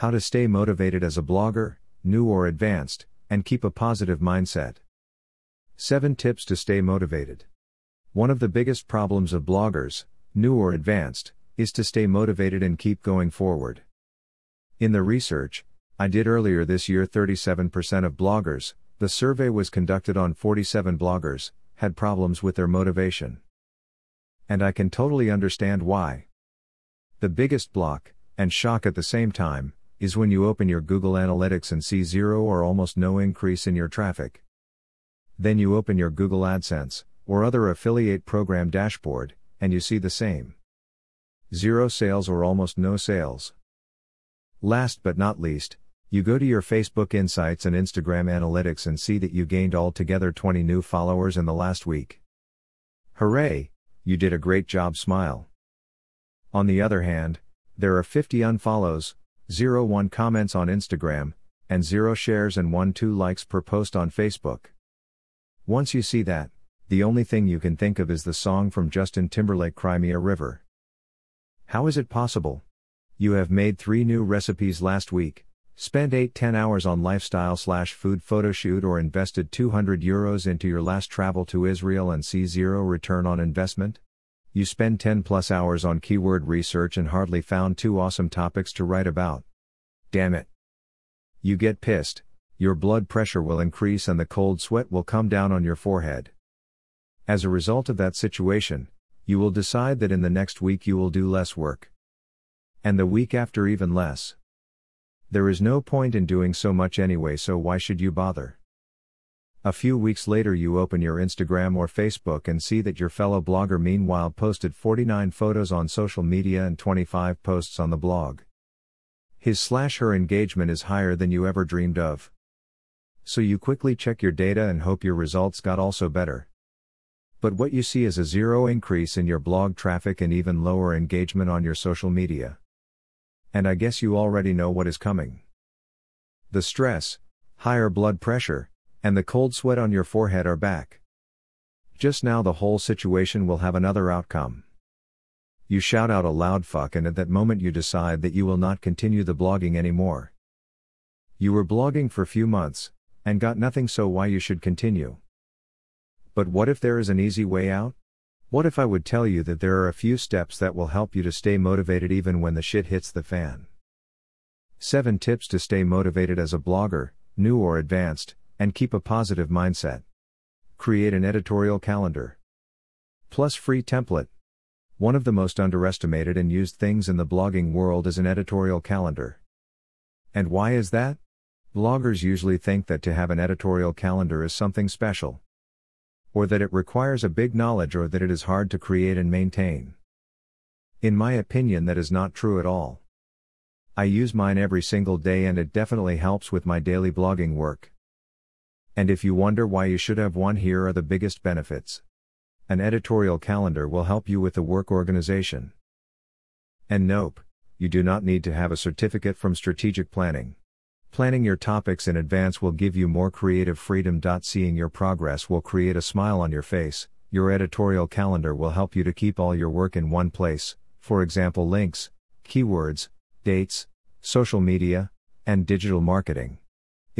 How to stay motivated as a blogger, new or advanced, and keep a positive mindset. 7 tips to stay motivated. One of the biggest problems of bloggers, new or advanced, is to stay motivated and keep going forward. In the research I did earlier this year, 37% of bloggers, the survey was conducted on 47 bloggers, had problems with their motivation. And I can totally understand why. The biggest block, and shock at the same time, is when you open your Google Analytics and see zero or almost no increase in your traffic. Then you open your Google AdSense, or other affiliate program dashboard, and you see the same. Zero sales or almost no sales. Last but not least, you go to your Facebook Insights and Instagram Analytics and see that you gained altogether 20 new followers in the last week. Hooray! You did a great job, smile. On the other hand, there are 50 unfollows, 0 1 comments on Instagram, and 0 shares and 1 2 likes per post on Facebook. Once you see that, the only thing you can think of is the song from Justin Timberlake Cry Me a River. How is it possible? You have made 3 new recipes last week, spent 8 10 hours on lifestyle slash food photoshoot or invested 200 euros into your last travel to Israel and see zero return on investment? You spend 10 plus hours on keyword research and hardly found two awesome topics to write about. Damn it. You get pissed, your blood pressure will increase and the cold sweat will come down on your forehead. As a result of that situation, you will decide that in the next week you will do less work. And the week after even less. There is no point in doing so much anyway, so why should you bother? A few weeks later, you open your Instagram or Facebook and see that your fellow blogger meanwhile posted 49 photos on social media and 25 posts on the blog. His slash her engagement is higher than you ever dreamed of. So you quickly check your data and hope your results got also better. But what you see is a zero increase in your blog traffic and even lower engagement on your social media. And I guess you already know what is coming. The stress, higher blood pressure, and the cold sweat on your forehead are back. Just now, the whole situation will have another outcome. You shout out a loud fuck, and at that moment, you decide that you will not continue the blogging anymore. You were blogging for few months, and got nothing, so why you should continue? But what if there is an easy way out? What if I would tell you that there are a few steps that will help you to stay motivated even when the shit hits the fan? 7 tips to stay motivated as a blogger, new or advanced, and keep a positive mindset. Create an editorial calendar. Plus free template. One of the most underestimated and used things in the blogging world is an editorial calendar. And why is that? Bloggers usually think that to have an editorial calendar is something special. Or that it requires a big knowledge or that it is hard to create and maintain. In my opinion, that is not true at all. I use mine every single day and it definitely helps with my daily blogging work. And if you wonder why you should have one, here are the biggest benefits. An editorial calendar will help you with the work organization. And nope, you do not need to have a certificate from strategic planning. Planning your topics in advance will give you more creative freedom. Seeing your progress will create a smile on your face. Your editorial calendar will help you to keep all your work in one place, for example, links, keywords, dates, social media, and digital marketing.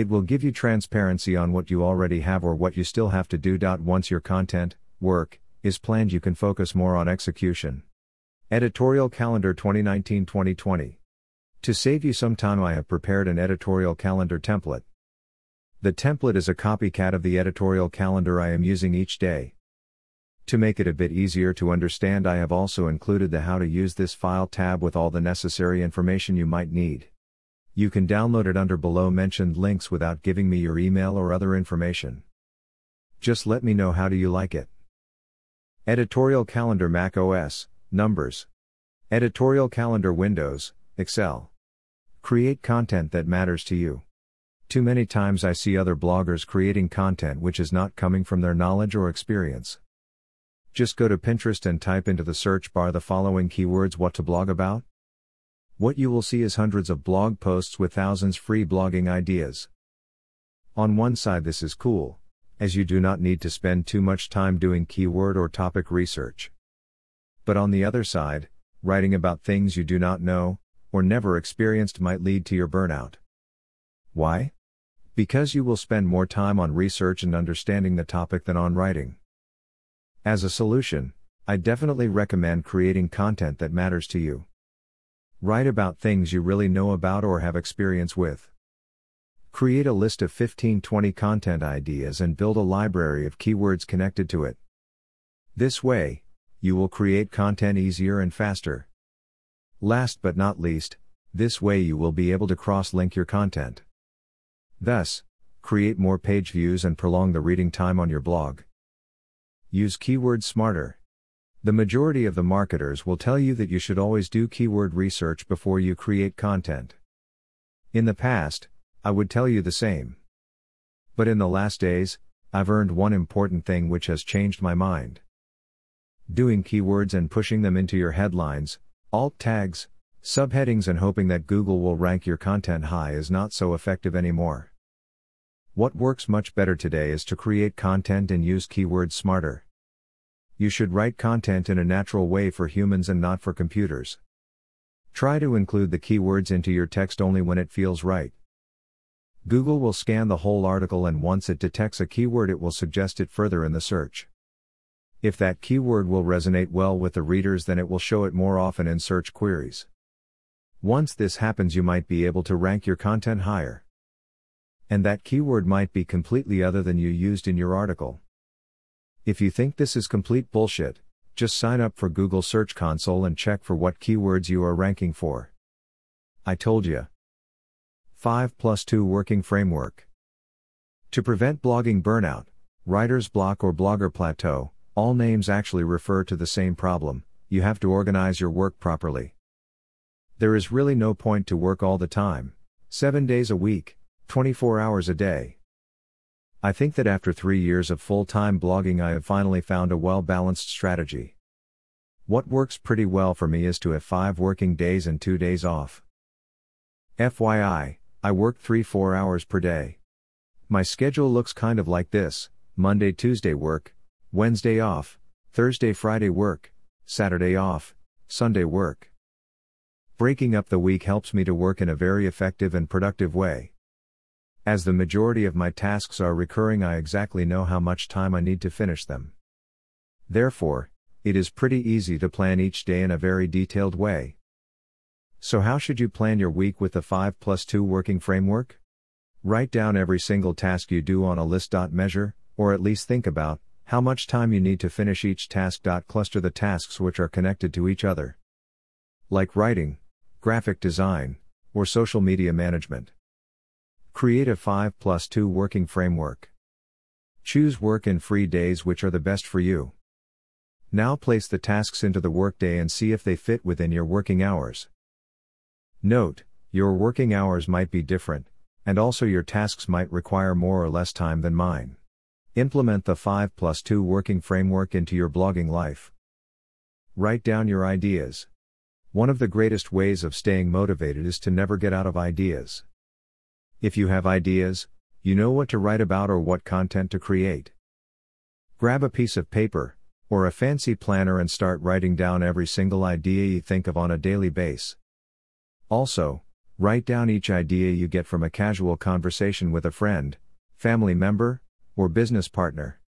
It will give you transparency on what you already have or what you still have to do. Once your content, work, is planned, you can focus more on execution. Editorial Calendar 2019 2020. To save you some time, I have prepared an editorial calendar template. The template is a copycat of the editorial calendar I am using each day. To make it a bit easier to understand, I have also included the How to Use This File tab with all the necessary information you might need. You can download it under below mentioned links without giving me your email or other information. Just let me know how do you like it. Editorial Calendar Mac OS, Numbers. Editorial Calendar Windows, Excel. Create content that matters to you. Too many times I see other bloggers creating content which is not coming from their knowledge or experience. Just go to Pinterest and type into the search bar the following keywords what to blog about? What you will see is hundreds of blog posts with thousands free blogging ideas. On one side, this is cool, as you do not need to spend too much time doing keyword or topic research. But on the other side, writing about things you do not know, or never experienced might lead to your burnout. Why? Because you will spend more time on research and understanding the topic than on writing. As a solution, I definitely recommend creating content that matters to you. Write about things you really know about or have experience with. Create a list of 15 20 content ideas and build a library of keywords connected to it. This way, you will create content easier and faster. Last but not least, this way you will be able to cross link your content. Thus, create more page views and prolong the reading time on your blog. Use keywords smarter. The majority of the marketers will tell you that you should always do keyword research before you create content. In the past, I would tell you the same. But in the last days, I've earned one important thing which has changed my mind. Doing keywords and pushing them into your headlines, alt tags, subheadings, and hoping that Google will rank your content high is not so effective anymore. What works much better today is to create content and use keywords smarter. You should write content in a natural way for humans and not for computers. Try to include the keywords into your text only when it feels right. Google will scan the whole article and once it detects a keyword, it will suggest it further in the search. If that keyword will resonate well with the readers, then it will show it more often in search queries. Once this happens, you might be able to rank your content higher. And that keyword might be completely other than you used in your article. If you think this is complete bullshit, just sign up for Google Search Console and check for what keywords you are ranking for. I told you. 5 plus 2 Working Framework. To prevent blogging burnout, writer's block or blogger plateau, all names actually refer to the same problem you have to organize your work properly. There is really no point to work all the time, 7 days a week, 24 hours a day. I think that after three years of full time blogging, I have finally found a well balanced strategy. What works pretty well for me is to have five working days and two days off. FYI, I work 3 4 hours per day. My schedule looks kind of like this Monday, Tuesday work, Wednesday off, Thursday, Friday work, Saturday off, Sunday work. Breaking up the week helps me to work in a very effective and productive way. As the majority of my tasks are recurring, I exactly know how much time I need to finish them. Therefore, it is pretty easy to plan each day in a very detailed way. So, how should you plan your week with the 5 plus 2 working framework? Write down every single task you do on a list. Measure, or at least think about, how much time you need to finish each task. Cluster the tasks which are connected to each other. Like writing, graphic design, or social media management. Create a 5 plus 2 working framework. Choose work and free days which are the best for you. Now place the tasks into the workday and see if they fit within your working hours. Note, your working hours might be different, and also your tasks might require more or less time than mine. Implement the 5 plus 2 working framework into your blogging life. Write down your ideas. One of the greatest ways of staying motivated is to never get out of ideas. If you have ideas, you know what to write about or what content to create. Grab a piece of paper, or a fancy planner and start writing down every single idea you think of on a daily basis. Also, write down each idea you get from a casual conversation with a friend, family member, or business partner.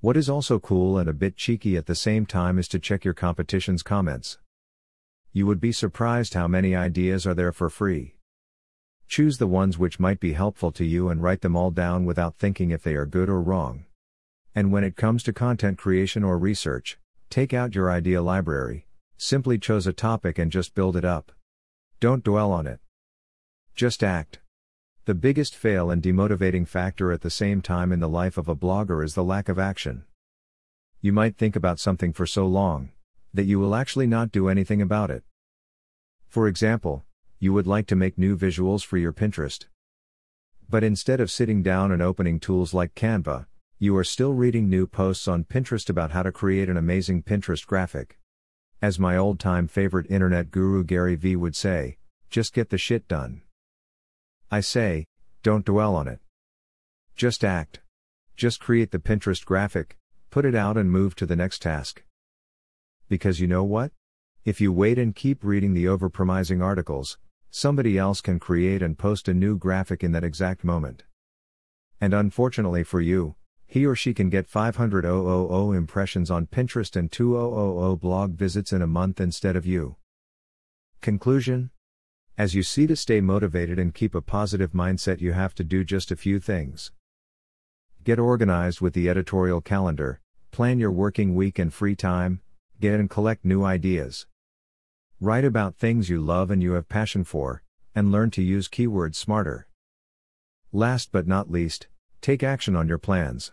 What is also cool and a bit cheeky at the same time is to check your competition's comments. You would be surprised how many ideas are there for free. Choose the ones which might be helpful to you and write them all down without thinking if they are good or wrong. And when it comes to content creation or research, take out your idea library, simply choose a topic and just build it up. Don't dwell on it. Just act. The biggest fail and demotivating factor at the same time in the life of a blogger is the lack of action. You might think about something for so long that you will actually not do anything about it. For example, you would like to make new visuals for your Pinterest. But instead of sitting down and opening tools like Canva, you are still reading new posts on Pinterest about how to create an amazing Pinterest graphic. As my old time favorite internet guru Gary Vee would say, just get the shit done. I say, don't dwell on it. Just act. Just create the Pinterest graphic, put it out and move to the next task. Because you know what? If you wait and keep reading the overpromising articles, somebody else can create and post a new graphic in that exact moment. And unfortunately for you, he or she can get 500,000 impressions on Pinterest and 2,000 blog visits in a month instead of you. Conclusion As you see to stay motivated and keep a positive mindset, you have to do just a few things. Get organized with the editorial calendar, plan your working week and free time, get and collect new ideas. Write about things you love and you have passion for, and learn to use keywords smarter. Last but not least, take action on your plans.